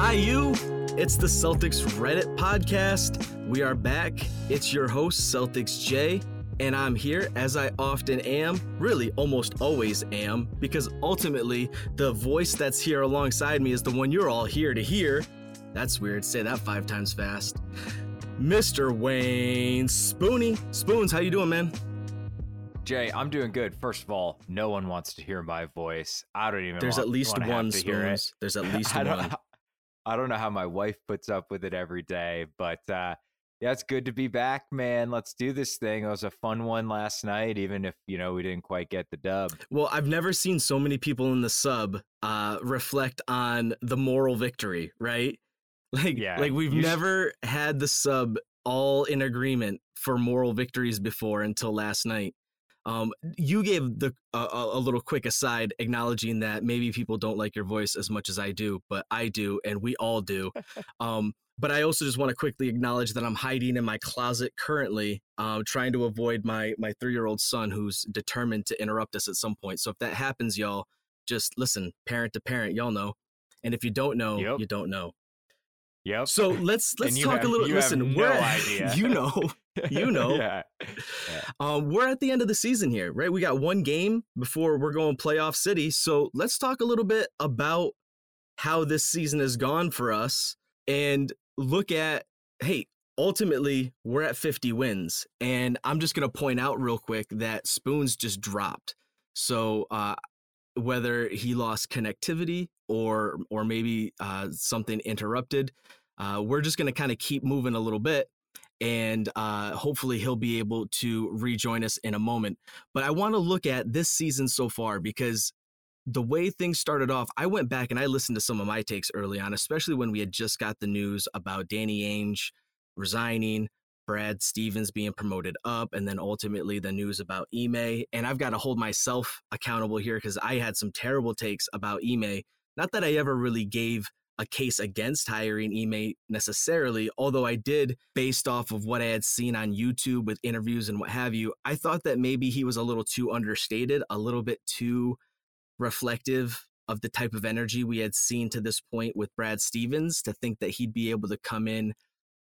Hi, you. It's the Celtics Reddit podcast. We are back. It's your host, Celtics J, and I'm here as I often am, really almost always am, because ultimately the voice that's here alongside me is the one you're all here to hear. That's weird. Say that five times fast. Mr. Wayne Spoony. Spoons, how you doing, man? Jay, I'm doing good. First of all, no one wants to hear my voice. I don't even. There's want, at least one to hear it. Spoons. There's at least one. I don't know how my wife puts up with it every day, but uh, yeah, it's good to be back, man. Let's do this thing. It was a fun one last night, even if you know we didn't quite get the dub. Well, I've never seen so many people in the sub uh, reflect on the moral victory, right? Like, Yeah, like we've you sh- never had the sub all in agreement for moral victories before until last night. Um, you gave the a, little quick aside, acknowledging that maybe people don't like your voice as much as I do, but I do, and we all do. um, but I also just want to quickly acknowledge that I'm hiding in my closet currently, um, trying to avoid my my three year old son who's determined to interrupt us at some point. So if that happens, y'all, just listen, parent to parent, y'all know. And if you don't know, Yep. you don't know. Yep. So let's let's talk have- a little. Listen, no we're idea. you know, you know. yeah. Um, we're at the end of the season here, right? We got one game before we're going playoff city. So let's talk a little bit about how this season has gone for us and look at, hey, ultimately we're at 50 wins. And I'm just gonna point out real quick that Spoons just dropped. So uh whether he lost connectivity or or maybe uh something interrupted, uh, we're just gonna kind of keep moving a little bit and uh, hopefully he'll be able to rejoin us in a moment. But I want to look at this season so far because the way things started off, I went back and I listened to some of my takes early on, especially when we had just got the news about Danny Ainge resigning, Brad Stevens being promoted up, and then ultimately the news about Ime. And I've got to hold myself accountable here because I had some terrible takes about Ime. Not that I ever really gave a case against hiring Ime necessarily, although I did, based off of what I had seen on YouTube with interviews and what have you, I thought that maybe he was a little too understated, a little bit too reflective of the type of energy we had seen to this point with Brad Stevens to think that he'd be able to come in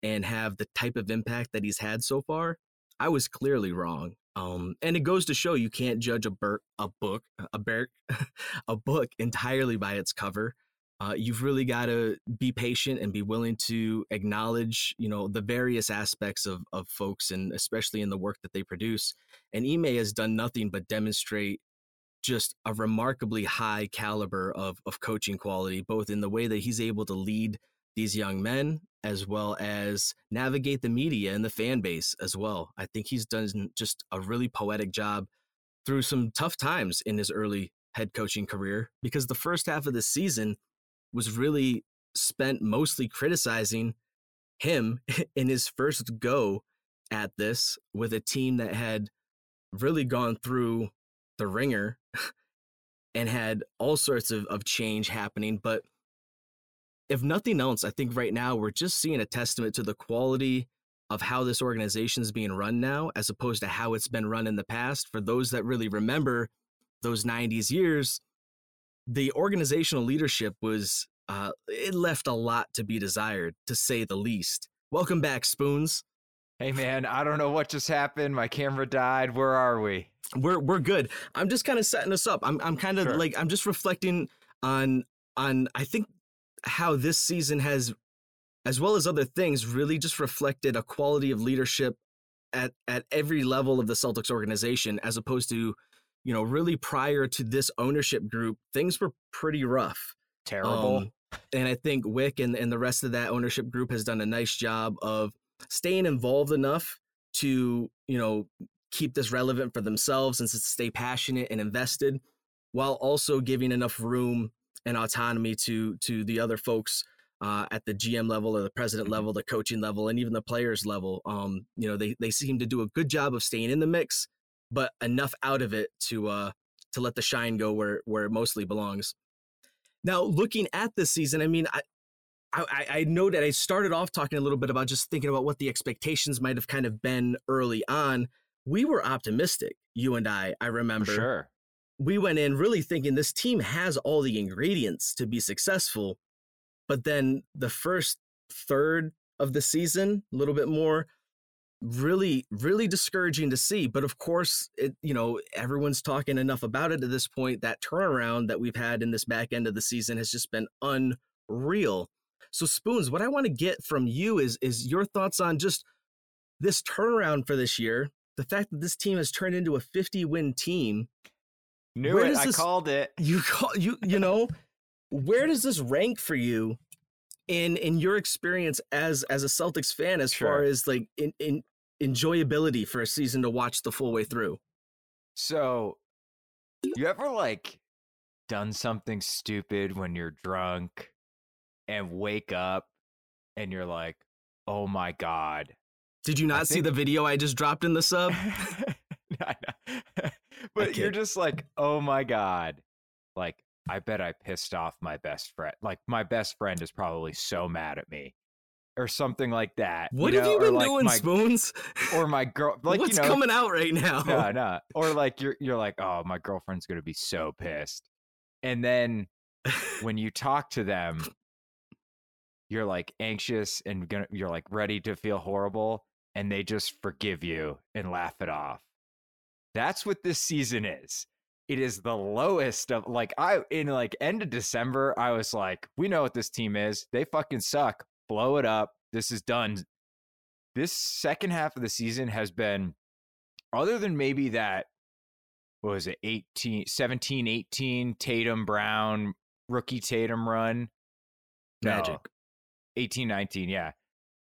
and have the type of impact that he's had so far. I was clearly wrong. Um, and it goes to show you can't judge a, bur- a book, a, ber- a book entirely by its cover uh, you've really got to be patient and be willing to acknowledge you know the various aspects of of folks and especially in the work that they produce and Ime has done nothing but demonstrate just a remarkably high caliber of of coaching quality both in the way that he's able to lead these young men as well as navigate the media and the fan base as well. I think he's done just a really poetic job through some tough times in his early head coaching career because the first half of the season was really spent mostly criticizing him in his first go at this with a team that had really gone through the ringer and had all sorts of, of change happening. But if nothing else, I think right now we're just seeing a testament to the quality of how this organization is being run now, as opposed to how it's been run in the past. For those that really remember those 90s years, the organizational leadership was, uh, it left a lot to be desired, to say the least. Welcome back, Spoons. Hey man, I don't know what just happened. My camera died. Where are we? We're we're good. I'm just kind of setting us up. I'm I'm kind of Sure. like I'm just reflecting on on I think how this season has as well as other things really just reflected a quality of leadership at at every level of the Celtics organization as opposed to you know really prior to this ownership group things were pretty rough. Terrible. Um, and I think Wyc and, and the rest of that ownership group has done a nice job of staying involved enough to, you know, keep this relevant for themselves and to stay passionate and invested while also giving enough room and autonomy to to the other folks uh, at the GM level or the president level, the coaching level, and even the players level. Um, you know, they they seem to do a good job of staying in the mix, but enough out of it to uh to let the shine go where where it mostly belongs. Now, looking at this season, I mean, I, I, I know that I started off talking a little bit about just thinking about what the expectations might have kind of been early on. We were optimistic, you and I. I For remember sure. we went in really thinking this team has all the ingredients to be successful. But then the first third of the season, a little bit more, really, really discouraging to see. But of course, it, you know, everyone's talking enough about it at this point. That turnaround that we've had in this back end of the season has just been unreal. So, Spoons, what I want to get from you is is your thoughts on just this turnaround for this year. The fact that this team has turned into a 50 win team Knew Where it. does I called it. you call you you know where does this rank for you in in your experience as as a Celtics fan as far as like in, in enjoyability for a season to watch the full way through? So, you ever like done something stupid when you're drunk and wake up and you're like, oh my God. did you not see the video i just dropped in the sub? But you're just like, oh my God. Like, I bet I pissed off my best friend. Like, my best friend is probably so mad at me or something like that. what you have you been like, doing my- spoons Or my girl, like, what's you know, coming out right now no, no. Or like you're you're like, oh, my girlfriend's gonna be so pissed. And then when you talk to them, you're like anxious and gonna you're like ready to feel horrible, and they just forgive you and laugh it off. That's what this season is. It is the lowest of like I in like end of December, I was like, we know what this team is. They fucking suck. Blow it up. This is done. This second half of the season has been other than maybe that what was it 18 17 18 Tatum Brown rookie Tatum run No, magic 18 19 yeah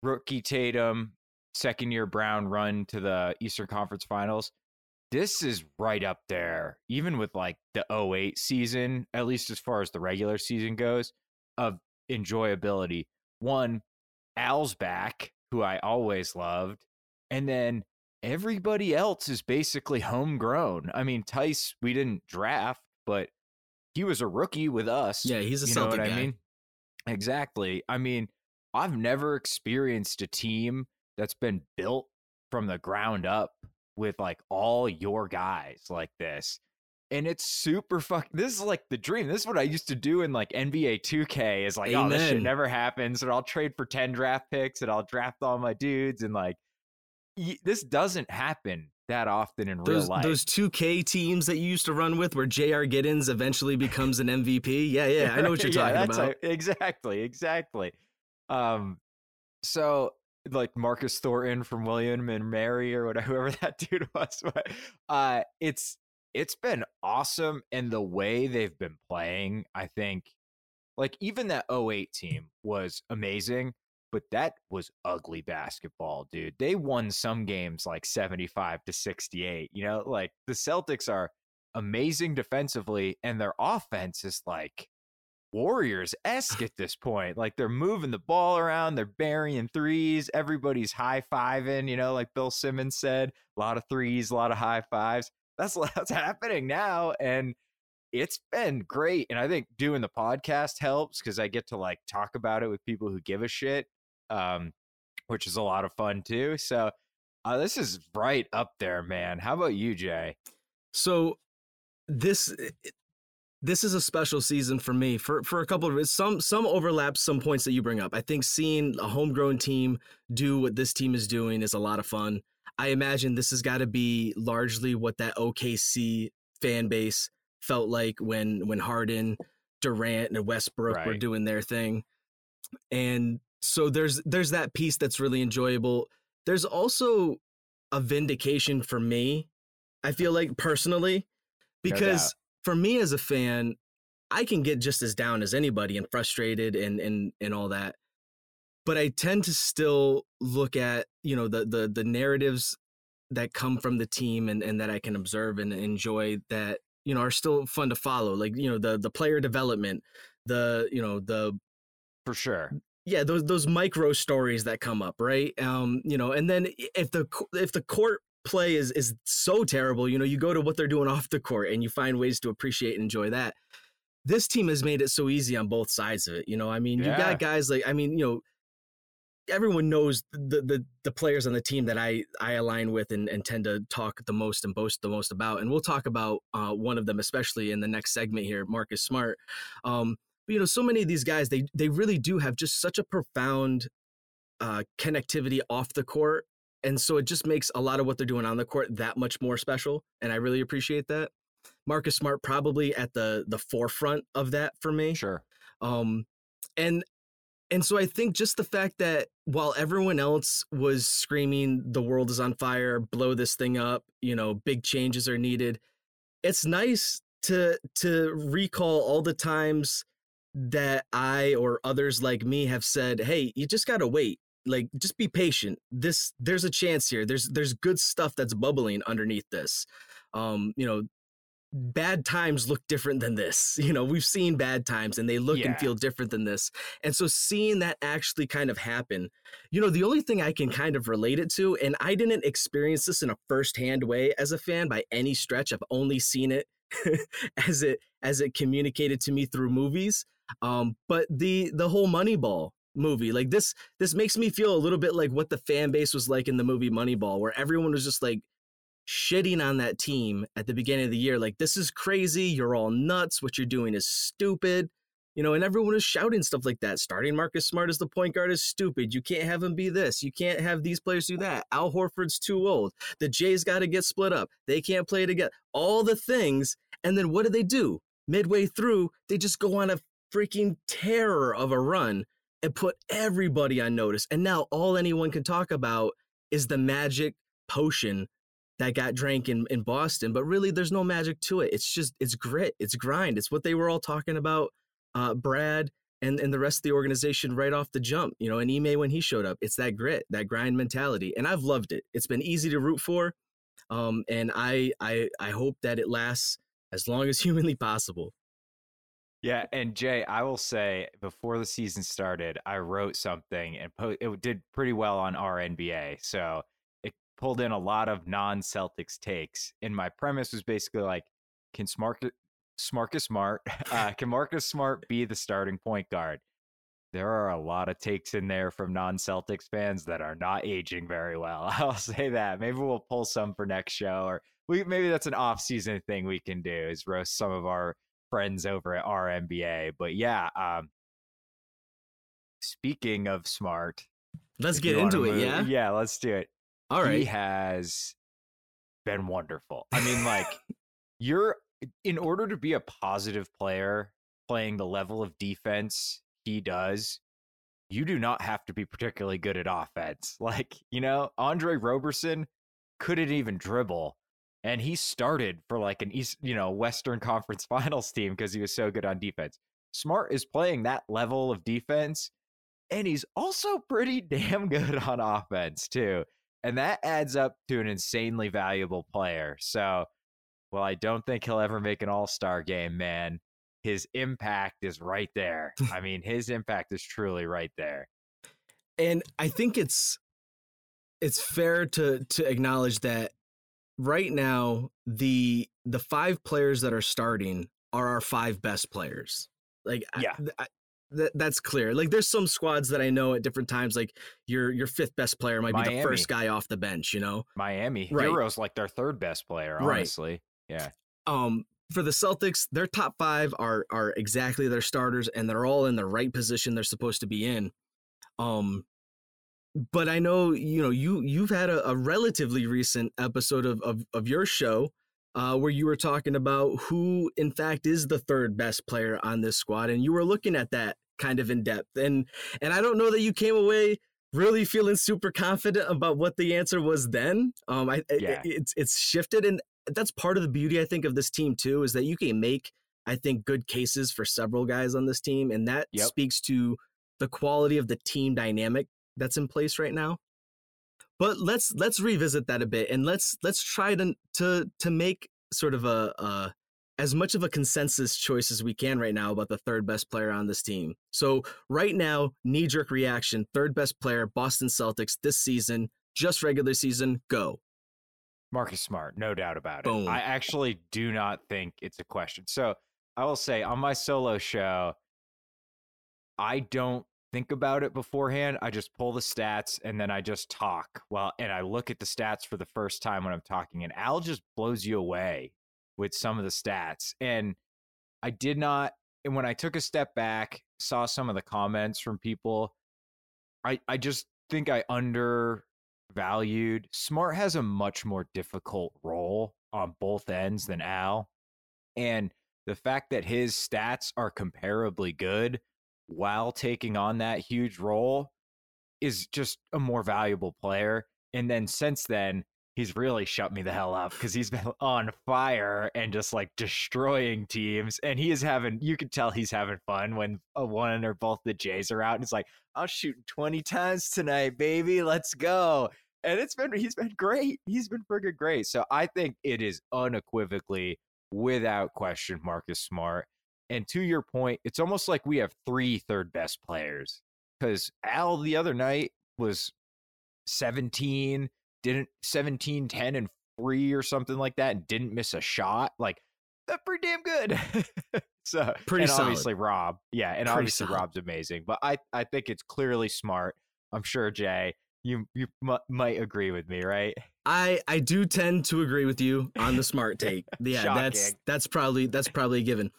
rookie Tatum second year Brown run to the Eastern Conference Finals this is right up there even with like the 08 season at least as far as the regular season goes of enjoyability one Al's back who I always loved and then everybody else is basically homegrown. I mean, Theis, we didn't draft, but he was a rookie with us. yeah he's a you know Celtic what guy I mean? Exactly. I mean, I've never experienced a team that's been built from the ground up with like all your guys like this. And it's super fuck. This is like the dream. This is what I used to do in like NBA 2K. Is like, oh, this shit never happens. And I'll trade for 10 draft picks and I'll draft all my dudes. And like, y- this doesn't happen that often in real life. those 2K teams that you used to run with where J.R. Giddens eventually becomes an MVP. Yeah, yeah, I know what you're Yeah, talking about. a- exactly, exactly. Um, so like Marcus Thornton from William and Mary or whatever, whoever that dude was, but uh, it's it's been awesome, and the way they've been playing, I think, like even that 08 team was amazing. But that was ugly basketball, dude. They won some games like 75 to 68. You know, like the Celtics are amazing defensively, and their offense is like Warriors esque at this point. Like they're moving the ball around, they're burying threes, everybody's high fiving, you know, like Bill Simmons said, a lot of threes, a lot of high fives. That's what's happening now. And it's been great. And I think doing the podcast helps because I get to like talk about it with people who give a shit. Um, which is a lot of fun too. So uh, this is right up there, man. How about you, Jay? So this this is a special season for me for for a couple of some some overlaps some points that you bring up. I think seeing a homegrown team do what this team is doing is a lot of fun. I imagine this has got to be largely what that OKC fan base felt like when when Harden, Durant, and Westbrook right. were doing their thing. And so there's there's that piece that's really enjoyable. There's also a vindication for me. I feel like personally because for me as a fan, I can get just as down as anybody and frustrated and and and all that. But I tend to still look at, you know, the the the narratives that come from the team and, and that I can observe and enjoy that, you know, are still fun to follow. Like, you know, the the player development, the, you know, the for sure yeah those those micro stories that come up right um you know and then if the if the court play is is so terrible. You know, you go to what they're doing off the court and you find ways to appreciate and enjoy that. This team has made it so easy on both sides of it. You know, I mean, yeah. you got guys like I mean, you know, everyone knows the, the the players on the team that I I align with and, and tend to talk the most and boast the most about. And we'll talk about uh, one of them especially in the next segment here, Marcus Smart. Um, but, you know, so many of these guys they they really do have just such a profound uh, connectivity off the court and so it just makes a lot of what they're doing on the court that much more special. And I really appreciate that. Marcus Smart probably at the the forefront of that for me. Sure. Um, and and so I think just the fact that while everyone else was screaming the world is on fire, blow this thing up, you know, big changes are needed, it's nice to to recall all the times that I or others like me have said, "Hey, you just got to wait like just be patient. This there's a chance here. There's there's good stuff that's bubbling underneath this. Um you know bad times look different than this. You know we've seen bad times and they look yeah. and feel different than this. And so seeing that actually kind of happen you know the only thing i can kind of relate it to and i didn't experience this in a firsthand way as a fan by any stretch. I've only seen it as it as it communicated to me through movies. Um but the the whole moneyball movie. Like this this makes me feel a little bit like what the fan base was like in the movie Moneyball, where everyone was just like shitting on that team at the beginning of the year. Like, this is crazy. You're all nuts. What you're doing is stupid. You know, and everyone was shouting stuff like that. Starting Marcus Smart as the point guard is stupid. You can't have him be this. You can't have these players do that. Al Horford's too old. The Jays got to get split up. They can't play together. All the things. And then what do they do? Midway through, they just go on a freaking terror of a run and put everybody on notice. And now all anyone can talk about is the magic potion that got drank in, in Boston. But really, there's no magic to it. It's just, it's grit, it's grind. It's what they were all talking about, uh, Brad and, and the rest of the organization right off the jump. You know, and Ime when he showed up, it's that grit, that grind mentality. And I've loved it. It's been easy to root for. Um, and I, I, I hope that it lasts as long as humanly possible. Yeah, and Jay, I will say before the season started, I wrote something and po- it did pretty well on our NBA. So it pulled in a lot of non-Celtics takes, and my premise was basically like, can Smart, Smarcus Smart, uh, can Marcus Smart be the starting point guard? There are a lot of takes in there from non-Celtics fans that are not aging very well. I'll say that. Maybe we'll pull some for next show, or we maybe that's an off-season thing we can do is roast some of our friends over at RNBA. But yeah, um, speaking of smart, let's get into it. Move, yeah, yeah, let's do it. All right, he has been wonderful. I mean, like you're in order to be a positive player playing the level of defense he does. You do not have to be particularly good at offense. Like, you know, Andre Roberson couldn't even dribble and he started for like an East, you know, Western Conference Finals team because he was so good on defense. Smart is playing that level of defense, and he's also pretty damn good on offense too. And that adds up to an insanely valuable player. So, well, I don't think he'll ever make an All Star game, man. His impact is right there. I mean, his impact is truly right there. And I think it's it's fair to to acknowledge that right now the the five players that are starting are our five best players. Like yeah. I, that that's clear. Like there's some squads that I know at different times, like your your fifth best player might be the first guy off the bench, you know. Miami Right. Heroes like their third best player, Right. honestly. Yeah. Um, for the Celtics, their top five are are exactly their starters, and they're all in the right position they're supposed to be in. Um, but I know you know you you've had a, a relatively recent episode of of, of your show. Uh, where you were talking about who, in fact, is the third best player on this squad, and you were looking at that kind of in depth, and and I don't know that you came away really feeling super confident about what the answer was then. Um, I it- Yeah. it's it's shifted, and that's part of the beauty I think of this team too is that you can make I think good cases for several guys on this team, and that Yep. speaks to the quality of the team dynamic that's in place right now. But let's let's revisit that a bit, and let's let's try to to to make sort of a, a as much of a consensus choice as we can right now about the third best player on this team. So right now, knee jerk reaction, third best player, Boston Celtics this season, just regular season, go. Marcus Smart, no doubt about it. I actually do not think it's a question. So I will say on my solo show, I don't think about it beforehand. I just pull the stats and then I just talk. Well, and I look at the stats for the first time when I'm talking, and Al just blows you away with some of the stats. And I did not, and when I took a step back, saw some of the comments from people, I, I just think I undervalued. Smart has a much more difficult role on both ends than Al. And the fact that his stats are comparably good while taking on that huge role is just a more valuable player. And then since then, he's really shut me the hell up because he's been on fire and just like destroying teams. And he is having, you can tell he's having fun when a one or both the Jays are out. And it's like, I'll shoot 20 times tonight, baby. Let's go. And it's been, he's been great. He's been freaking great. So I think it is unequivocally, without question, Marcus Smart. And to your point, it's almost like we have three third best players because Al the other night was 17, didn't 17, 10, and free or something like that, and didn't miss a shot. Like, that's pretty damn good. so, Pretty and solid. obviously Rob. Yeah. And Pretty obviously solid. Rob's amazing. But I, I think it's clearly smart. I'm sure, Jay, you, you m- might agree with me, right? I I do tend to agree with you on the smart take. Yeah, that's that's probably that's probably a given.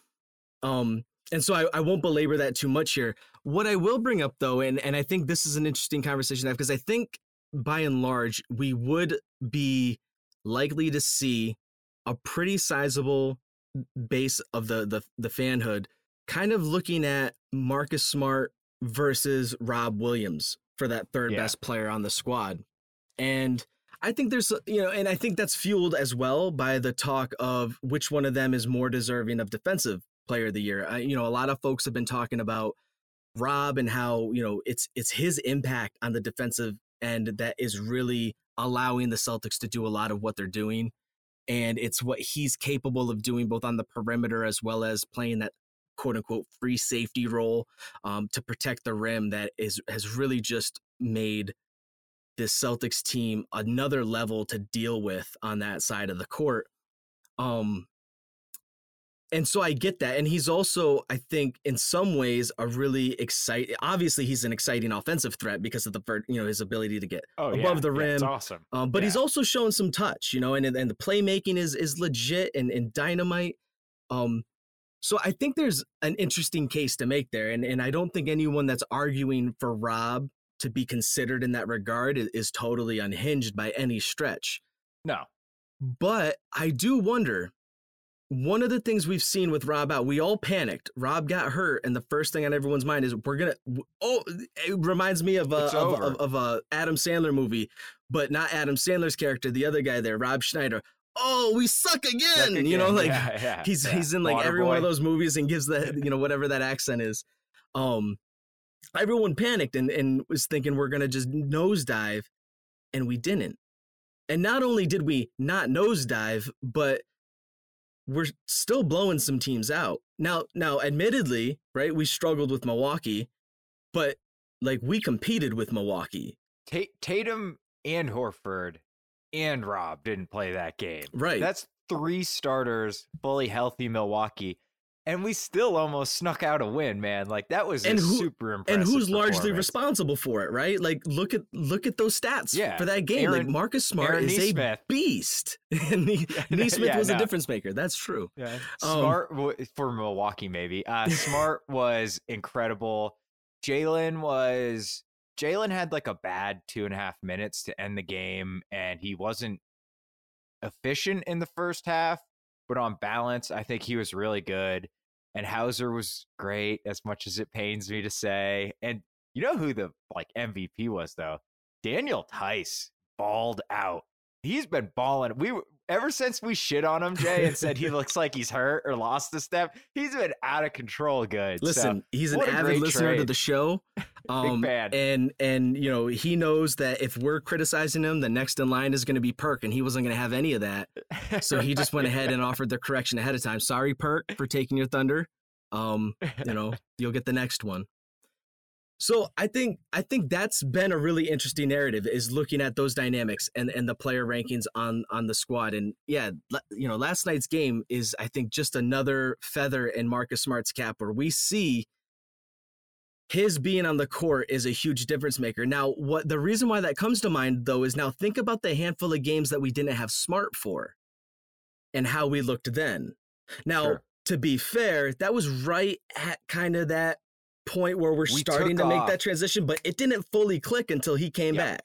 Um, and so I, I won't belabor that too much here. What I will bring up though, and and I think this is an interesting conversation to have because I think by and large we would be likely to see a pretty sizable base of the the the fanhood kind of looking at Marcus Smart versus Rob Williams for that third Yeah. best player on the squad. And I think there's, you know, and I think that's fueled as well by the talk of which one of them is more deserving of defensive player of the year. I, you know, a lot of folks have been talking about Rob and how, you know, it's it's his impact on the defensive end that is really allowing the Celtics to do a lot of what they're doing. And it's what he's capable of doing both on the perimeter as well as playing that quote unquote free safety role um, to protect the rim that is has really just made this Celtics team another level to deal with on that side of the court. Um and so I get that. And he's also, I think, in some ways, a really exciting. Obviously, he's an exciting offensive threat because of the, you know, his ability to get Oh, above the It's rim. awesome. um, but he's also shown some touch, you know, and and the playmaking is is legit and, and dynamite. Um, so I think there's an interesting case to make there, and and I don't think anyone that's arguing for Rob to be considered in that regard is, is totally unhinged by any stretch. No. But I do wonder. One of the things we've seen with Rob out, we all panicked. Rob got hurt, and the first thing on everyone's mind is we're gonna. Oh, it reminds me of a It's of, of, of a Adam Sandler movie, but not Adam Sandler's character, the other guy there, Rob Schneider. Oh, we suck again. Suck You know, like Yeah, yeah, he's yeah. he's in like every one of those movies and gives the you know whatever that accent is. Um, everyone panicked and and was thinking we're gonna just nosedive, and we didn't. And not only did we not nosedive, but we're still blowing some teams out. Now, now, admittedly, right, we struggled with Milwaukee, but like we competed with Milwaukee, Ta- Tatum and Horford and Rob didn't play that game. right? That's three starters, fully healthy Milwaukee. And we still almost snuck out a win, man. Like that was And who- super impressive. and who's largely responsible for it, right? Like look at look at those stats Yeah, for that game. like Marcus Smart Aaron is a beast, and Ne- Nesmith Yeah, was a difference maker. That's true. Yeah. Um, Smart for Milwaukee, maybe. Uh, Smart was incredible. Jalen was. Jalen had like a bad two and a half minutes to end the game, and he wasn't efficient in the first half. But on balance, I think he was really good. And Hauser was great, as much as it pains me to say. And you know who the like MVP was though? Daniel Theis balled out. He's been balling. We were- ever since we shit on him, Jay, and said he looks like he's hurt or lost a step. He's been out of control. Good. So, Listen, he's an avid listener to the show. Um, fan. And and you know he knows that if we're criticizing him, the next in line is going to be Perk, and he wasn't going to have any of that. So he just went ahead and offered the correction ahead of time. Sorry, Perk, for taking your thunder. Um, you know, you'll get the next one. So I think I think that's been a really interesting narrative is looking at those dynamics and and the player rankings on on the squad and yeah you know last night's game is I think just another feather in Marcus Smart's cap where we see his being on the court is a huge difference maker. Now what the reason why that comes to mind though is now think about the handful of games that we didn't have Smart for and how we looked then. Now Sure. to be fair, that was right at kind of that point where we're We starting to make off. that transition, but it didn't fully click until he came Yeah. back.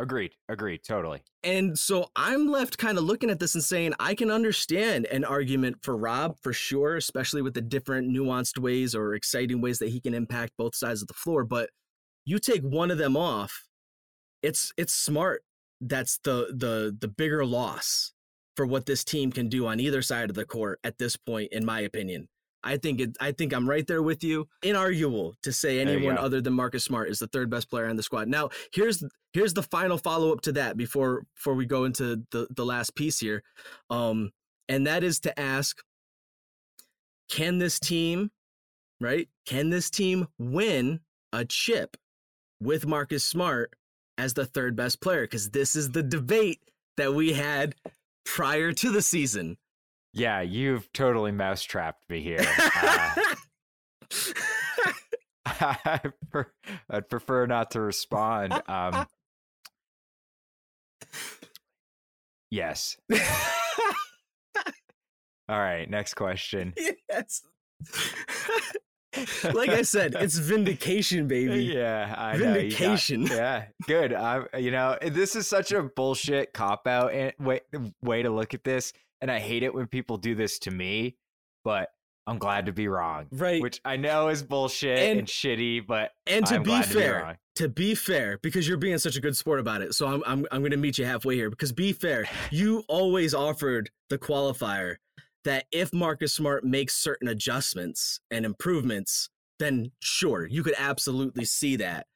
agreed. Agreed. Totally. And so I'm left kind of looking at this and saying, I can understand an argument for Rob for sure, especially with the different nuanced ways or exciting ways that he can impact both sides of the floor. But you take one of them off, it's it's smart. That's the the the bigger loss for what this team can do on either side of the court at this point, in my opinion. I think it. I think I'm right there with you. Inarguable to say anyone other than Marcus Smart is the third best player on the squad. Now, here's here's the final follow up to that before before we go into the the last piece here, um, and that is to ask: Can this team, right? Can this team win a chip with Marcus Smart as the third best player? Because this is the debate that we had prior to the season. Yeah, you've totally mousetrapped me here. Uh, I I'd prefer not to respond. Um, yes. All right. Next question. yes. like I said, it's vindication, baby. Yeah, I know. got- Vindication. yeah, good. I, you know, this is such a bullshit cop out and way way to look at this, and I hate it when people do this to me. But I'm glad to be wrong, Right. Which I know is bullshit And- and, shitty, but And to I'm be fair, wrong. to be fair, because you're being such a good sport about it, so I'm I'm I'm going to meet you halfway here. Because be fair, you always offered the qualifier that if Marcus Smart makes certain adjustments and improvements, then sure, you could absolutely see that.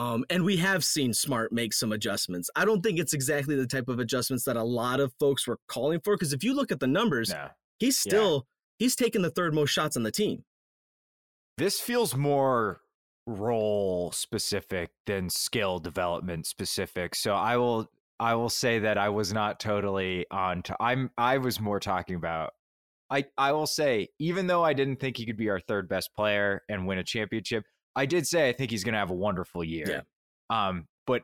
Um, and we have seen Smart make some adjustments. I don't think it's exactly the type of adjustments that a lot of folks were calling for. Because if you look at the numbers, no. he's Yeah. still he's taking the third most shots on the team. This feels more role specific than skill development specific. So I will I will say that I was not totally on to I'm I was more talking about I I will say even though I didn't think he could be our third best player and win a championship, I did say I think he's going to have a wonderful year. Yeah. Um but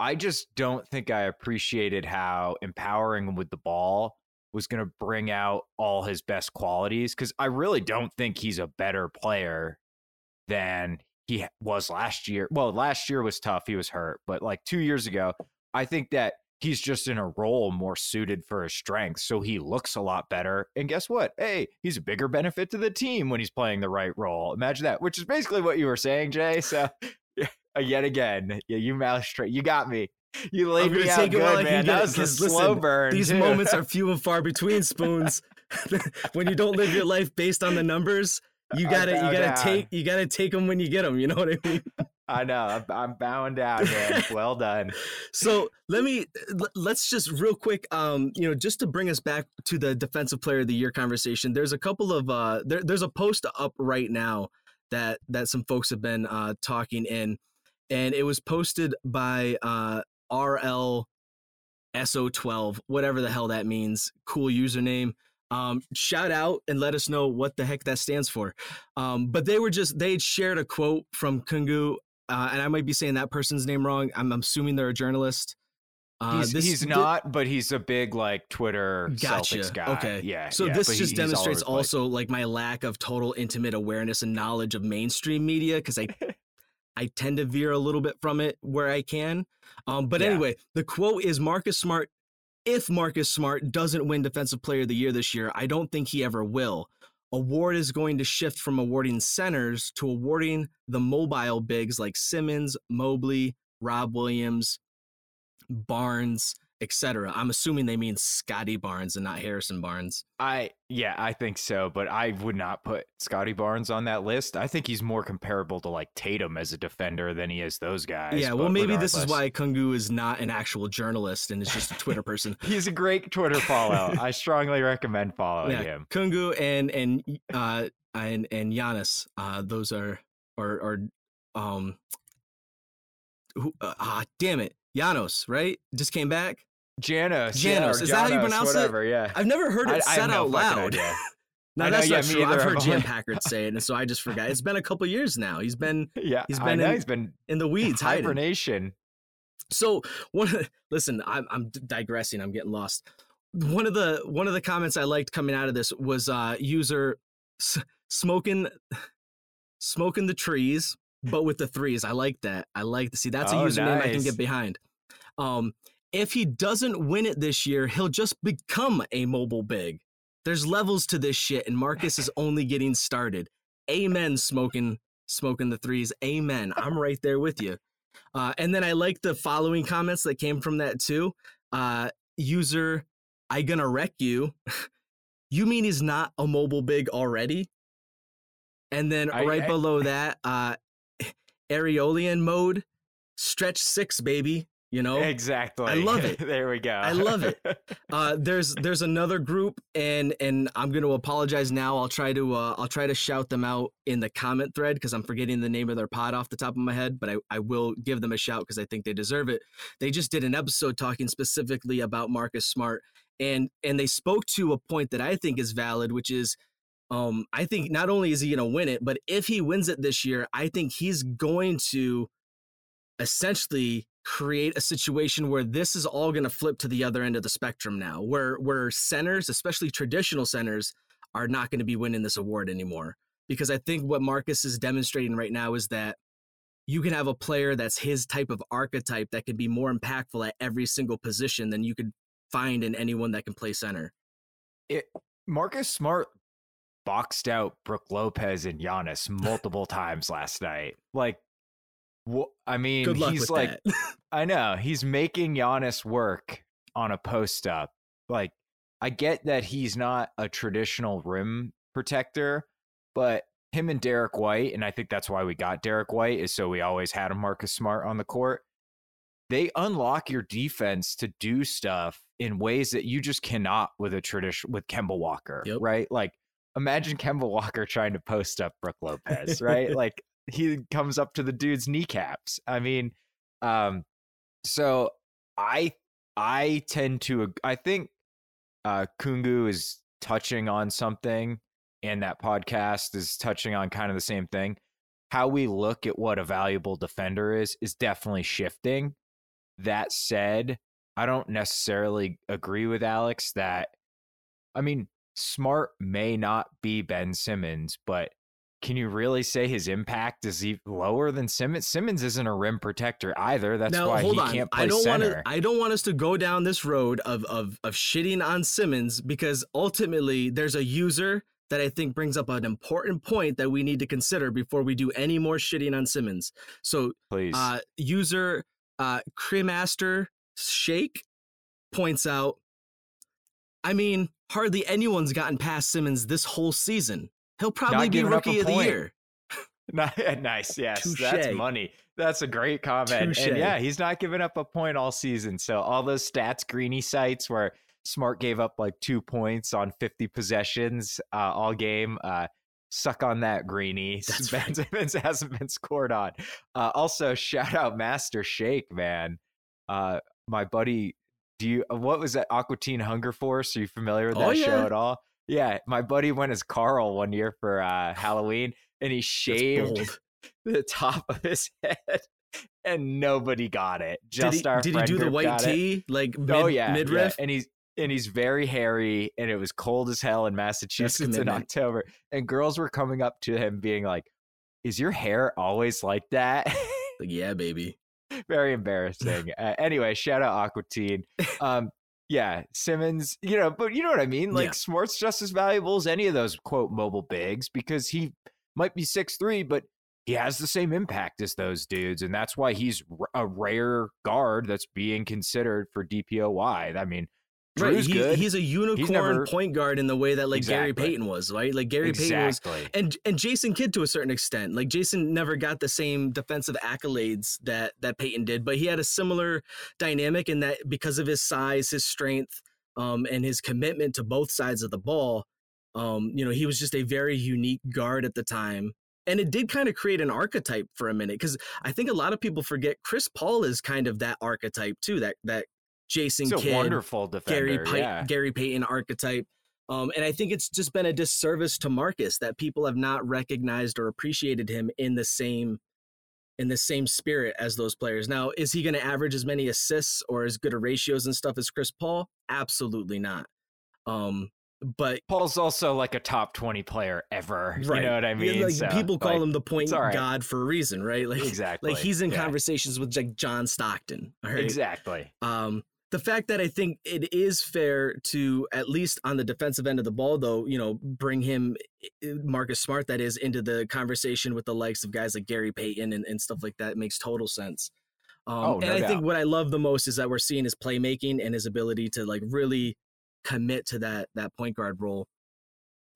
I just don't think I appreciated how empowering him with the ball was going to bring out all his best qualities because I really don't think he's a better player than he was last year. Well, last year was tough. He was hurt. But like two years ago, I think that he's just in a role more suited for his strengths. So he looks a lot better. And guess what? Hey, he's a bigger benefit to the team when he's playing the right role. Imagine that, which is basically what you were saying, Jay. So yet again, yeah, you mousetrap. You got me. You laid me out take it while I good, man. That was the 'cause slow listen, burn. These too. moments are few and far between, spoons. when you don't live your life based on the numbers, you gotta you gotta down. take you gotta take them when you get them. You know what I mean? I know. I'm, I'm bowing down, man. well done. So let me let's just real quick, um, you know, just to bring us back to the defensive player of the year conversation. There's a couple of uh, there, there's a post up right now that that some folks have been uh, talking in, and it was posted by uh, RL SO12, whatever the hell that means. Cool username. Um, shout out and let us know what the heck that stands for. Um, but they were just they shared a quote from Kungu, uh, and I might be saying that person's name wrong. I'm, I'm assuming they're a journalist. Uh, he's, this- he's not, but he's a big like Twitter Gotcha. Celtics guy. Okay. Yeah. So yeah, this he- just over demonstrates also like my lack of total intimate awareness and knowledge of mainstream media because I I tend to veer a little bit from it where I can. Um, but Yeah. anyway, the quote is Marcus Smart. If Marcus Smart doesn't win Defensive Player of the Year this year, I don't think he ever will. Award is going to shift from awarding centers to awarding the mobile bigs like Simmons, Mobley, Rob Williams, Barnes, etc. I'm assuming they mean Scottie Barnes and not Harrison Barnes. I yeah, I think so, but I would not put Scottie Barnes on that list. I think he's more comparable to like Tatum as a defender than he is those guys. yeah, well, maybe this is why Kungu is not an actual journalist and is just a Twitter person. he's a great Twitter follow. I strongly recommend following yeah, him. Kungu and and uh and and Giannis, uh, those are are or um, who, uh, ah, damn it, Janos, right? Just came back. Janos, Janos, or is that how you Janos, pronounce it? Yeah, I've never heard it I said no out loud. no, I know, that's yeah, not me true. I've heard I'm Jam like- Packard say it, and so I just forgot. It's been a couple years now. He's been yeah. He's I been know in- he's been in the weeds hiding. hibernation. So one, listen, I'm I'm digressing. I'm getting lost. One of the one of the comments I liked coming out of this was uh user s- smoking smoking the trees, but with the threes. I like that. I like to see that's a Oh, username I can get behind. Um, if he doesn't win it this year, he'll just become a mobile big. There's levels to this shit, and Marcus is only getting started. Amen, smoking smoking the threes. Amen. I'm right there with you. Uh, and then I like the following comments that came from that too. Uh, user, I gonna wreck you. you mean he's not a mobile big already? And then I- right I- below that, uh, Aeolian mode, stretch six, baby. You know, Exactly. I love it. there we go. I love it. uh, there's there's another group, and and I'm going to apologize now. I'll try to uh, I'll try to shout them out in the comment thread because I'm forgetting the name of their pod off the top of my head, but I, I will give them a shout because I think they deserve it. They just did an episode talking specifically about Marcus Smart, and and they spoke to a point that I think is valid, which is. Um, I think not only is he going to win it, but if he wins it this year, I think he's going to essentially create a situation where this is all going to flip to the other end of the spectrum now where where centers especially traditional centers are not going to be winning this award anymore. Because i think what marcus is demonstrating right now is that you can have a player that's his type of archetype that can be more impactful at every single position than you could find in anyone that can play center. It, Marcus Smart boxed out Brooke Lopez and Giannis multiple times last night. Like, wh- I mean, he's like, I know he's making Giannis work on a post up. Like, I get that he's not a traditional rim protector, but him and Derrick White, and I think that's why we got Derrick White, is so we always had a Marcus Smart on the court. They unlock your defense to do stuff in ways that you just cannot with a tradition with Kemba Walker, Yep. right? Like, imagine Kemba Walker trying to post up Brooke Lopez, right? like he comes up to the dude's kneecaps. I mean, um, so I I tend to I think uh Kungu is touching on something and that podcast is touching on kind of the same thing. How we look at what a valuable defender is is definitely shifting. That said, I don't necessarily agree with Alex that I mean, Smart may not be Ben Simmons, but can you really say his impact is even lower than Simmons? Simmons isn't a rim protector either. That's now why hold he on can't play i don't want center. to i don't want us to go down this road of of of shitting on simmons because ultimately there's a user that i think brings up an important point that we need to consider before we do any more shitting on simmons so Please. uh user uh cremaster shake points out i mean hardly anyone's gotten past simmons this whole season he'll probably be rookie of the year Ni- nice. Yes. That's money. That's a great comment. Touche. And yeah, he's not giving up a point all season. So all those stats greeny sites where Smart gave up like two points on 50 possessions uh, all game. Uh, suck on that, Greeny. That's Ben right. Simmons hasn't been scored on. Uh, also, shout out Master Shake, man. Uh, my buddy, do you, what was that? Aqua Teen Hunger Force? Are you familiar with Oh, that show at all? Yeah, my buddy went as Carl one year for uh, Halloween, and he shaved the top of his head, and nobody got it. Did Just he, our did he do the white it. tee like mid, oh yeah, yeah, midriff? and he's and he's very hairy, and it was cold as hell in Massachusetts in. October, and girls were coming up to him being like, "Is your hair always like that?" Like, yeah, baby. very embarrassing. uh, anyway, shout out Aqua Teen. Um, yeah, Simmons, you know, but you know what I mean? Like Yeah. Smart's just as valuable as any of those quote mobile bigs because he might be six three, but he has the same impact as those dudes, and that's why he's a rare guard that's being considered for DPOY. I mean, Right, he- he's a unicorn never- point guard in the way that like Gary Exactly. Payton was, right? Like Gary Payton was exactly. and and Jason Kidd to a certain extent. Like Jason never got the same defensive accolades that that Payton did, but he had a similar dynamic in that because of his size, his strength, um, and his commitment to both sides of the ball. Um, you know, he was just a very unique guard at the time. And it did kind of create an archetype for a minute because I think a lot of people forget Chris Paul is kind of that archetype too. That that Jason a Kidd, wonderful defender. Gary Pay- yeah. Gary Payton archetype. Um, and I think it's just been a disservice to Marcus that people have not recognized or appreciated him in the same in the same spirit as those players. Now, is he going to average as many assists or as good a ratios and stuff as Chris Paul? Absolutely not. Um, but Paul's also like a top 20 player ever. right, You know what I mean? Like So, people call like, him the point it's right. god for a reason, right? Like Exactly. like he's in yeah. conversations with like John Stockton. Right? Exactly. Um, the fact that I think it is fair to at least on the defensive end of the ball, though, you know, bring him eh, Marcus Smart that is into the conversation with the likes of guys like Gary Payton and, and stuff like that makes total sense. Um, Oh, and no I think what I love the most is that we're seeing his playmaking and his ability to like really commit to that that point guard role.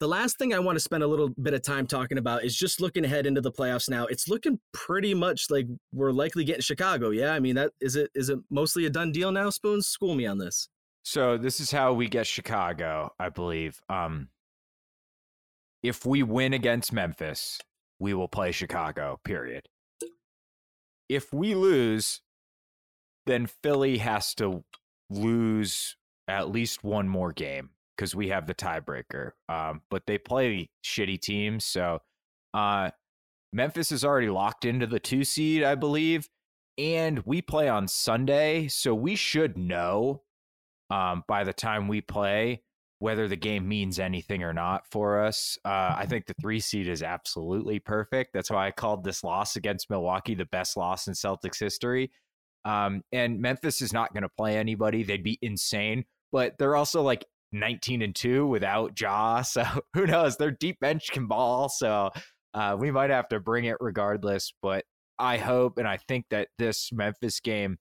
The last thing I want to spend a little bit of time talking about is just looking ahead into the playoffs now. It's looking pretty much like we're likely getting Chicago. Yeah, I mean that is it is it mostly a done deal now, Spoons? School me on this. So this is how we get Chicago, I believe. Um, if we win against Memphis, we will play Chicago. Period. If we lose, then Philly has to lose at least one more game because we have the tiebreaker. Um, but they play shitty teams, so uh, Memphis is already locked into the two seed, I believe, and we play on Sunday, so we should know um, by the time we play whether the game means anything or not for us. Uh, I think the three seed is absolutely perfect. That's why I called this loss against Milwaukee the best loss in Celtics history. Um, and Memphis is not going to play anybody. They'd be insane, but they're also like 19 and 2 without Ja. So who knows? Their deep bench can ball. So uh, we might have to bring it regardless. But I hope and I think that this Memphis game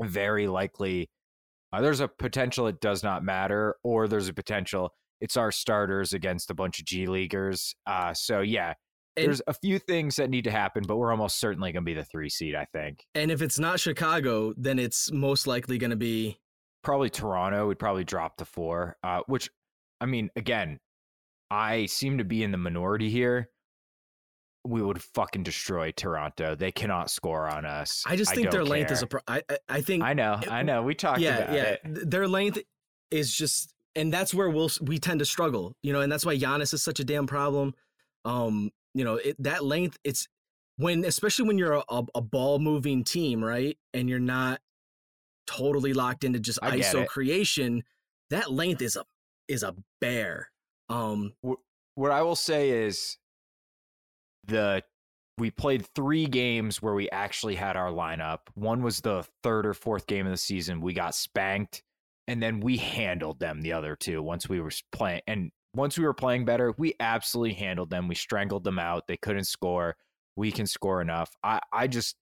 very likely uh, there's a potential it does not matter, or there's a potential it's our starters against a bunch of G leaguers. Uh, so yeah, And- there's a few things that need to happen, but we're almost certainly going to be the three seed. I think And if it's not Chicago, then it's most likely going to be probably Toronto would probably drop to four. Uh, which I mean, again, I seem to be in the minority here. We would fucking destroy Toronto. They cannot score on us. I just think their don't length is a pro- I, I I think I know, it- I know. We talked yeah, about yeah. it. Th- Their length is just, and that's where we'll we tend to struggle, you know, and that's why Giannis is such a damn problem. Um, you know, it, that length, it's when, especially when you're a, a, a ball moving team, right, and you're not totally locked into just I ISO creation. That length is a is a bear. Um, what I will say is the we played three games where we actually had our lineup. One was the third or fourth game of the season. We got spanked, and then we handled them the other two once we were playing. And once we were playing better, we absolutely handled them. We strangled them out. They couldn't score. We can score enough. I, I just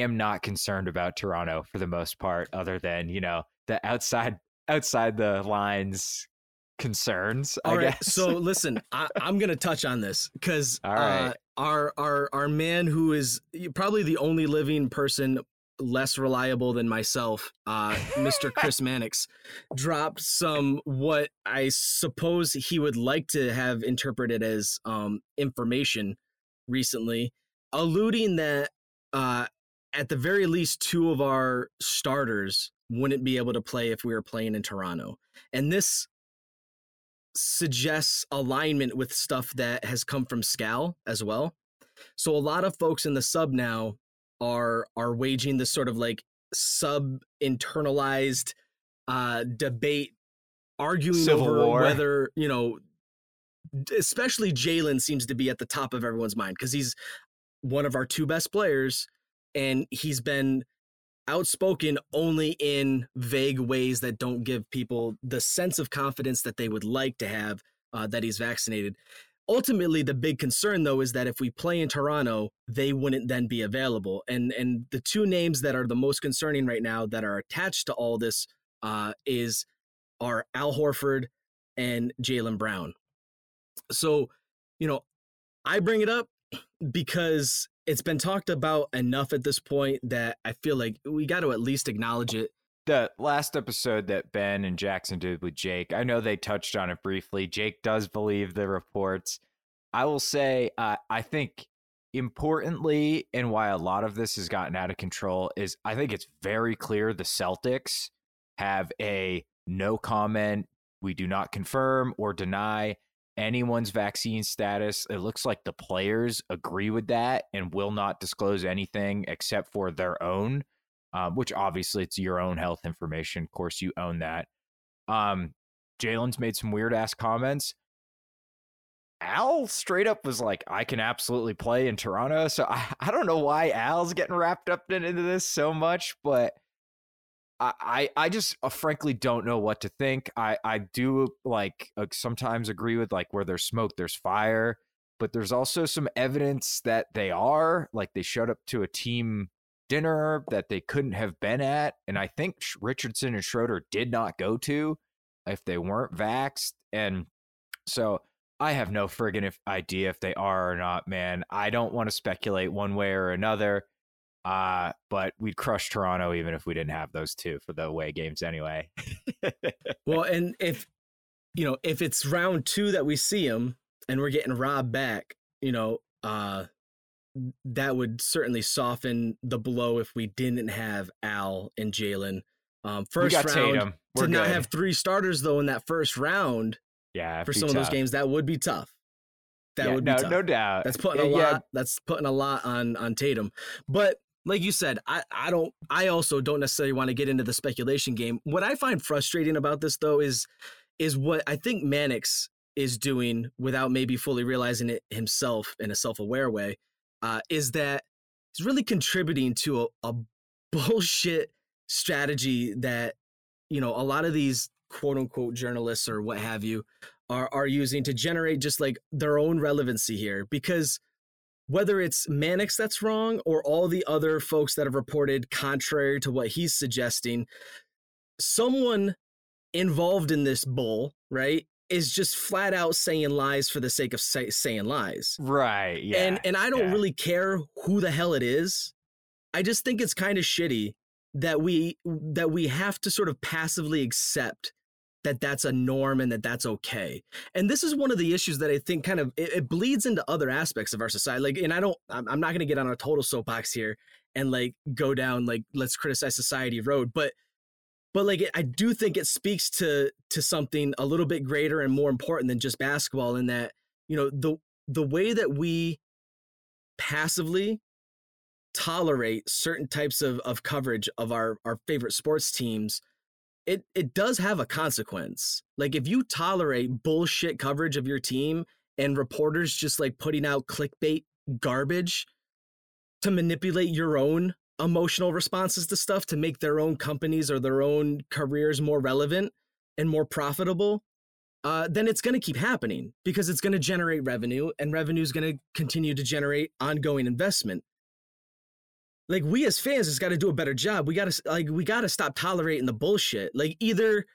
am not concerned about Toronto for the most part, other than, you know, the outside outside the lines concerns. All I right. guess. So listen, I, I'm going to touch on this because All right. uh, our our our man who is probably the only living person less reliable than myself, uh, Mr. Chris Mannix, dropped some what I suppose he would like to have interpreted as um, information recently, alluding that uh, at the very least two of our starters wouldn't be able to play if we were playing in Toronto, and this suggests alignment with stuff that has come from Scal as well. So a lot of folks in the sub now are are waging this sort of like sub internalized uh debate arguing Civil over war. whether, you know, especially Jaylen seems to be at the top of everyone's mind because he's one of our two best players and he's been outspoken only in vague ways that don't give people the sense of confidence that they would like to have uh, that he's vaccinated. Ultimately, the big concern though is that if we play in Toronto, they wouldn't then be available. And and the two names that are the most concerning right now that are attached to all this uh, is are Al Horford and Jaylen Brown. So, you know, I bring it up because it's been talked about enough at this point that I feel like we got to at least acknowledge it. the last episode that Ben and Jackson did with Jake, I know they touched on it briefly. Jake does believe the reports. I will say, uh, I think importantly, and why a lot of this has gotten out of control is I think it's very clear the Celtics have a no comment. We do not confirm or deny anyone's vaccine status. It looks like the players agree with that and will not disclose anything except for their own um, which obviously it's your own health information. Of course, you own that. Um, Jaylen's made some weird ass comments. Al straight up was like, I can absolutely play in Toronto. So I, I don't know why Al's getting wrapped up into this so much, but I, I, just uh, frankly don't know what to think. I, I do like uh, sometimes agree with like where there's smoke, there's fire, but there's also some evidence that they are like they showed up to a team dinner that they couldn't have been at. And I think Richardson and Schroeder did not go to if they weren't vaxxed. And so I have no friggin' if idea if they are or not, man. I don't want to speculate one way or another. Uh, but we'd crush Toronto even if we didn't have those two for the away games anyway. Well, and if you know, if it's round two that we see him and we're getting Rob back, you know, uh that would certainly soften the blow if we didn't have Al and Jaylen. Um, first round Tatum. We're to not have three starters though in that first round yeah, for be some of those games, that would be tough. That Yeah, would be no, tough. no doubt. That's putting a Yeah, lot. yeah, That's putting a lot on on Tatum. But like you said, I I don't. I also don't necessarily want to get into the speculation game. What I find frustrating about this though is is what I think Mannix is doing without maybe fully realizing it himself in a self aware way. Uh, is that he's really contributing to a, a bullshit strategy that you know a lot of these quote unquote journalists or what have you are are using to generate just like their own relevancy here because whether it's Mannix that's wrong or all the other folks that have reported contrary to what he's suggesting someone involved in this bull right is just flat out saying lies for the sake of say, saying lies right. Yeah. and and I don't yeah. really care who the hell it is. I just think it's kind of shitty that we that we have to sort of passively accept that that's a norm and that that's okay. And this is one of the issues that I think kind of it, it bleeds into other aspects of our society. Like, and I don't, I'm, I'm not going to get on a total soapbox here and like go down like let's criticize society road, but but like I do think it speaks to to something a little bit greater and more important than just basketball in that you know the the way that we passively tolerate certain types of, of coverage of our, our favorite sports teams, it, it does have a consequence. Like if you tolerate bullshit coverage of your team and reporters just like putting out clickbait garbage to manipulate your own emotional responses to stuff to make their own companies or their own careers more relevant and more profitable, uh, then it's going to keep happening because it's going to generate revenue and revenue is going to continue to generate ongoing investment like we as fans just got to do a better job. We got to like we got to stop tolerating the bullshit. Like either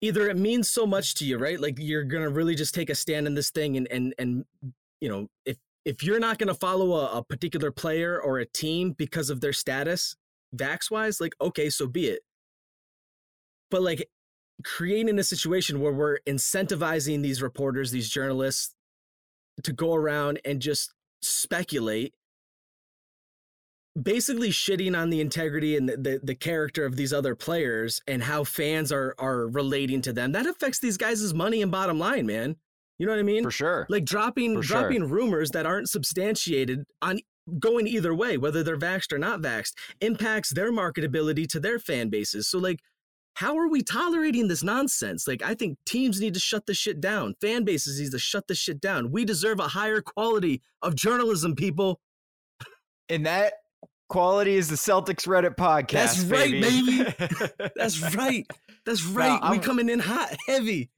either it means so much to you right? Like you're going to really just take a stand in this thing and and and you know if if you're not going to follow a, a particular player or a team because of their status vax wise like okay so be it. But like creating a situation where we're incentivizing these reporters these journalists to go around and just speculate basically shitting on the integrity and the, the, the character of these other players and how fans are are relating to them that affects these guys' money and bottom line man. You know what i mean? For sure. like dropping For sure. dropping rumors that aren't substantiated on going either way whether they're vaxxed or not vaxxed impacts their marketability to their fan bases. So like how are we tolerating this nonsense? Like i think teams need to shut this shit down. Fan bases need to shut this shit down. We deserve a higher quality of journalism people. And that quality is the Celtics Reddit podcast. That's right, baby. That's right. That's right. we I'm- coming in hot, heavy.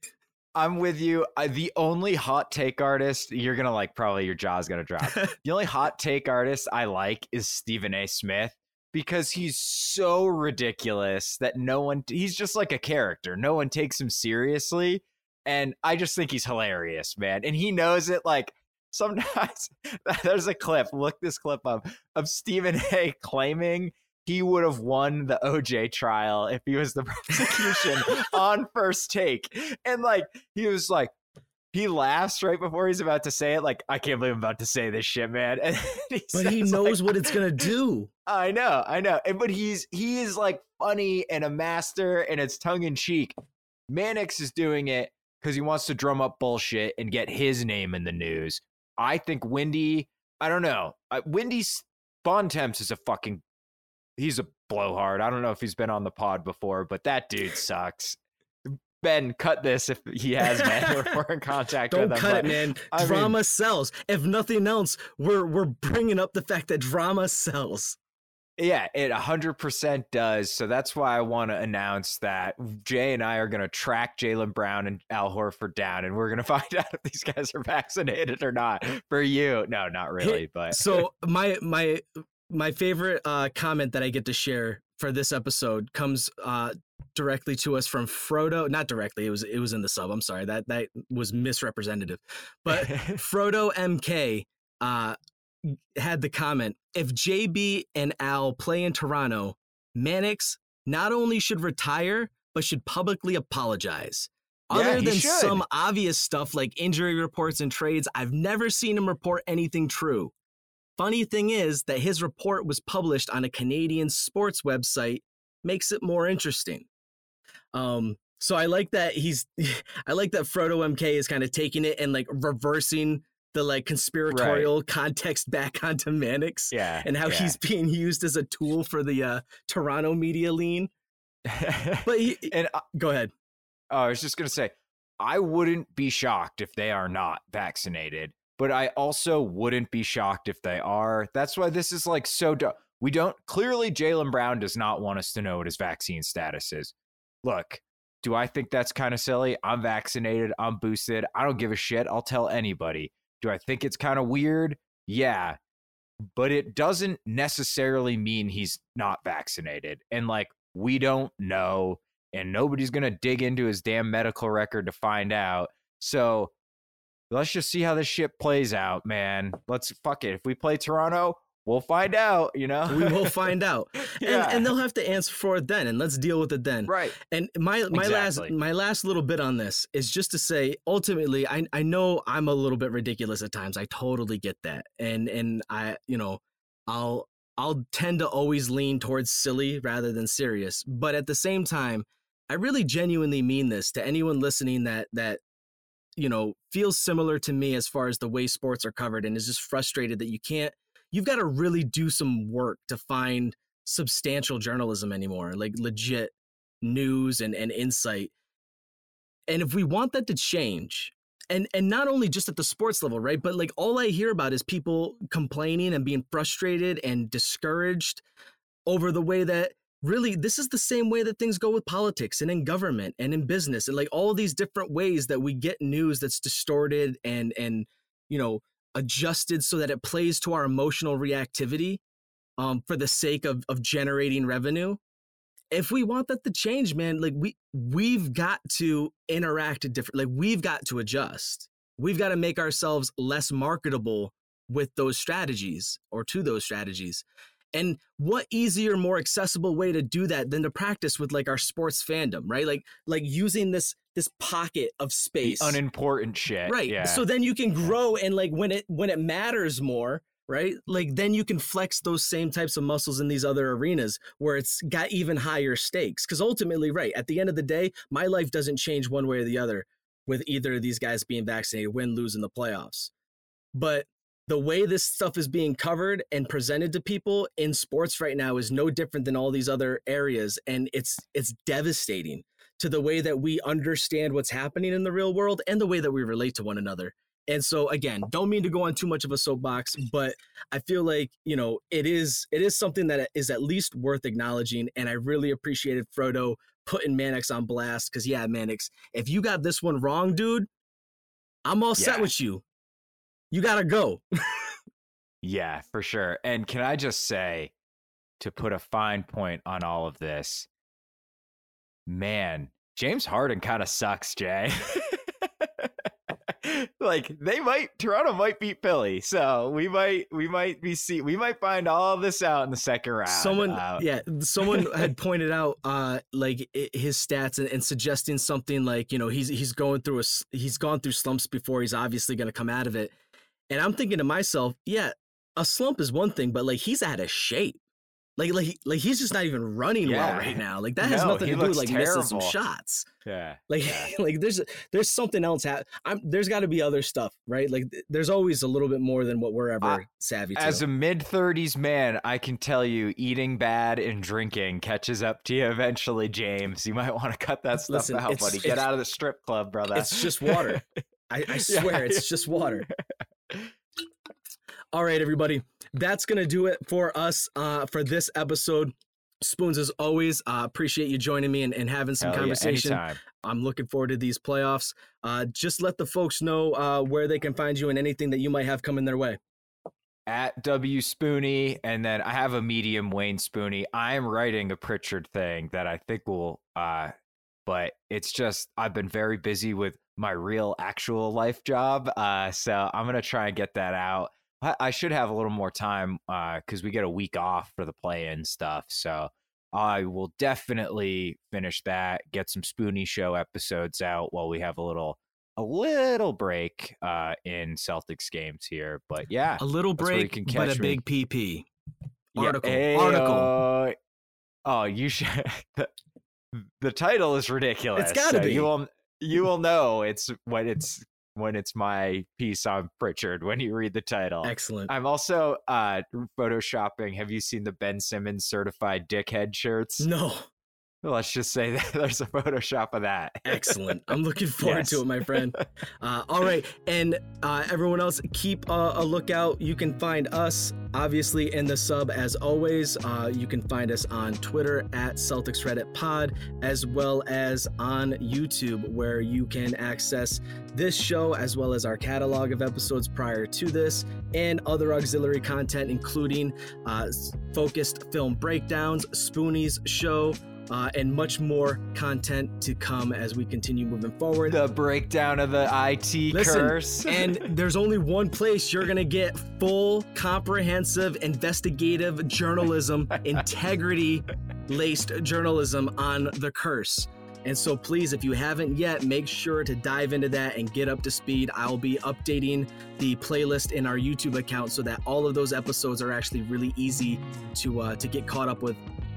I'm with you. I, the only hot take artist you're gonna like, probably your jaw's gonna drop. the only hot take artist I like is Stephen A. Smith because he's so ridiculous that no one. He's just like a character. No one takes him seriously, and I just think he's hilarious, man. And he knows it. Like sometimes there's a clip. Look this clip up of Stephen A. claiming he would have won the OJ trial if he was the prosecution on first take. And like he was like he laughs right before he's about to say it, like, I can't believe I'm about to say this shit, man. And he But he knows like, what it's gonna do. I know, I know. And but he's he is like funny and a master and it's tongue in cheek. Mannix is doing it because he wants to drum up bullshit and get his name in the news. I think Windy, I don't know. Uh, Windy's Bontemps is a fucking he's a blowhard. I don't know if he's been on the pod before, but that dude sucks. Ben, cut this if he has been. We're, in contact Don't with him. cut it, man. I mean- drama sells. If nothing else, we're we're bringing up the fact that drama sells. Yeah, it 100% does. So that's why I want to announce that Jay and I are going to track Jaylen Brown and Al Horford down, and we're going to find out if these guys are vaccinated or not. For you, no, not really, but So my my my favorite uh, comment that I get to share for this episode comes uh, directly to us from Frodo. Not directly. It was it was in the sub. I'm sorry. That that was misrepresentative. But Frodo MK uh, had the comment if JB and Al play in Toronto, Mannix not only should retire, but should publicly apologize. Yeah, Other he than should. some obvious stuff like injury reports and trades, I've never seen him report anything true. Funny thing is that his report was published on a Canadian sports website, makes it more interesting. Um, so I like that he's, I like that Frodo MK is kind of taking it and like reversing the like conspiratorial context back onto Mannix yeah. and how yeah. he's being used as a tool for the uh, Toronto media lean. But he, and I, go ahead. oh, I was just going to say, I wouldn't be shocked if they are not vaccinated, but I also wouldn't be shocked if they are. That's why this is like so dumb. We don't clearly Jaylen Brown does not want us to know what his vaccine status is. Look, do I think that's kind of silly? I'm vaccinated, I'm boosted. I don't give a shit. I'll tell anybody. Do I think it's kind of weird? Yeah. But it doesn't necessarily mean he's not vaccinated. And like, we don't know, and nobody's going to dig into his damn medical record to find out. So let's just see how this shit plays out, man. Let's fuck it. If we play Toronto, we'll find out, you know? We will find out. Yeah. and, and they'll have to answer for it then, and let's deal with it then. right. And my my last my last little bit on this is just to say, ultimately, I I know I'm a little bit ridiculous at times. I totally get that, and and I you know, I'll I'll tend to always lean towards silly rather than serious. But at the same time, I really genuinely mean this to anyone listening that that you know feels similar to me as far as the way sports are covered and is just frustrated that you can't. You've got to really do some work to find substantial journalism anymore, like legit news and, and insight. And if we want that to change, and and not only just at the sports level, right? But like all I hear about is people complaining and being frustrated and discouraged over the way that really this is the same way that things go with politics and in government and in business and like all these different ways that we get news that's distorted and and you know adjusted so that it plays to our emotional reactivity um, for the sake of of generating revenue. If we want that to change man like we we've got to interact different like we've got to adjust. We've got to make ourselves less marketable with those strategies or to those strategies and what easier more accessible way to do that than to practice with like our sports fandom right like like using this this pocket of The space unimportant shit. right Yeah. so then you can grow and like when it when it matters more right? Like then you can flex those same types of muscles in these other arenas where it's got even higher stakes. Because ultimately, right, at the end of the day, my life doesn't change one way or the other with either of these guys being vaccinated, win, lose in the playoffs. But the way this stuff is being covered and presented to people in sports right now is no different than all these other areas. And it's it's devastating to the way that we understand what's happening in the real world and the way that we relate to one another. And so again don't mean to go on too much of a soapbox but i feel like you know it is it is something that is at least worth acknowledging. And i really appreciated frodo putting Mannix on blast because yeah Mannix if you got this one wrong dude i'm all set with you you gotta go Yeah, for sure. And can I just say, to put a fine point on all of this, man, James Harden kind of sucks, Jay. like they might Toronto might beat Philly, so we might we might be see we might find all this out in the second round. someone Uh, yeah someone had pointed out uh like his stats and, and suggesting something like you know he's he's going through a s- he's gone through slumps before he's obviously going to come out of it and i'm thinking to myself yeah a slump is one thing but like he's out of shape like like like he's just not even running well right now like that has No, nothing to do with like missing some shots yeah. like Yeah. like there's there's something else hap- I'm there's got to be other stuff right like there's always a little bit more than what we're ever I- savvy to As a mid 30s man, I can tell you eating bad and drinking catches up to you eventually, James. You might want to cut that stuff Listen, out, buddy. Get out of the strip club, brother. it's just water I, I swear Yeah, it's just water. All right, everybody. That's going to do it for us uh, for this episode. Spoons, as always, uh, appreciate you joining me and, and having some Hell conversation. anytime. I'm looking forward to these playoffs. Uh, just let the folks know uh, where they can find you and anything that you might have coming their way. at W Spoony, and then I have a medium Wayne Spoony. I am writing a Pritchard thing that I think will, uh, but it's just I've been very busy with my real actual life job, uh, so I'm gonna try and get that out. I, should have a little more time because we get a week off for the play-in stuff, so I will definitely finish that. Get some Spoony Show episodes out while we have a little. A little break uh, in Celtics games here, but yeah, A little break, can but a me. big PP. Yeah, Article. Article. Oh, you should. The, title is ridiculous. It's gotta so be. You will. You will know it's when it's when it's my piece on Pritchard when you read the title. Excellent. I'm also uh photoshopping. Have you seen the Ben Simmons certified dickhead shirts? No, Let's just say that there's a Photoshop of that. excellent. I'm looking forward Yes. to it, my friend. Uh, all right, and uh, everyone else, keep uh, a lookout. You can find us obviously in the sub as always. Uh, you can find us on Twitter at Celtics Reddit Pod, as well as on YouTube, where you can access this show as well as our catalog of episodes prior to this and other auxiliary content, including uh, focused film breakdowns, Spoonies show. Uh, and much more content to come as we continue moving forward. the breakdown of the IT Listen, curse. and there's only one place you're going to get full, comprehensive, investigative journalism, integrity laced journalism on the curse. And so, please, if you haven't yet, make sure to dive into that and get up to speed. I'll be updating the playlist in our YouTube account so that all of those episodes are actually really easy to uh, to get caught up with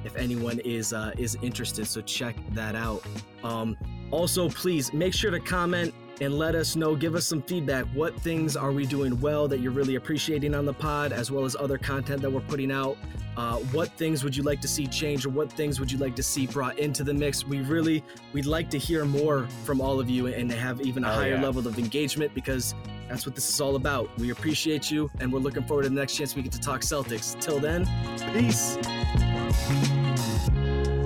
if anyone is uh, is interested. So check that out. Um, also, please make sure to comment and let us know. Give us some feedback. What things are we doing well that you're really appreciating on the pod, as well as other content that we're putting out? Uh, what things would you like to see change, or what things would you like to see brought into the mix? We really we'd like to hear more from all of you and have even a Hell higher yeah. level of engagement because that's what this is all about. We appreciate you, and we're looking forward to the next chance we get to talk Celtics. Till then, peace. Thank you.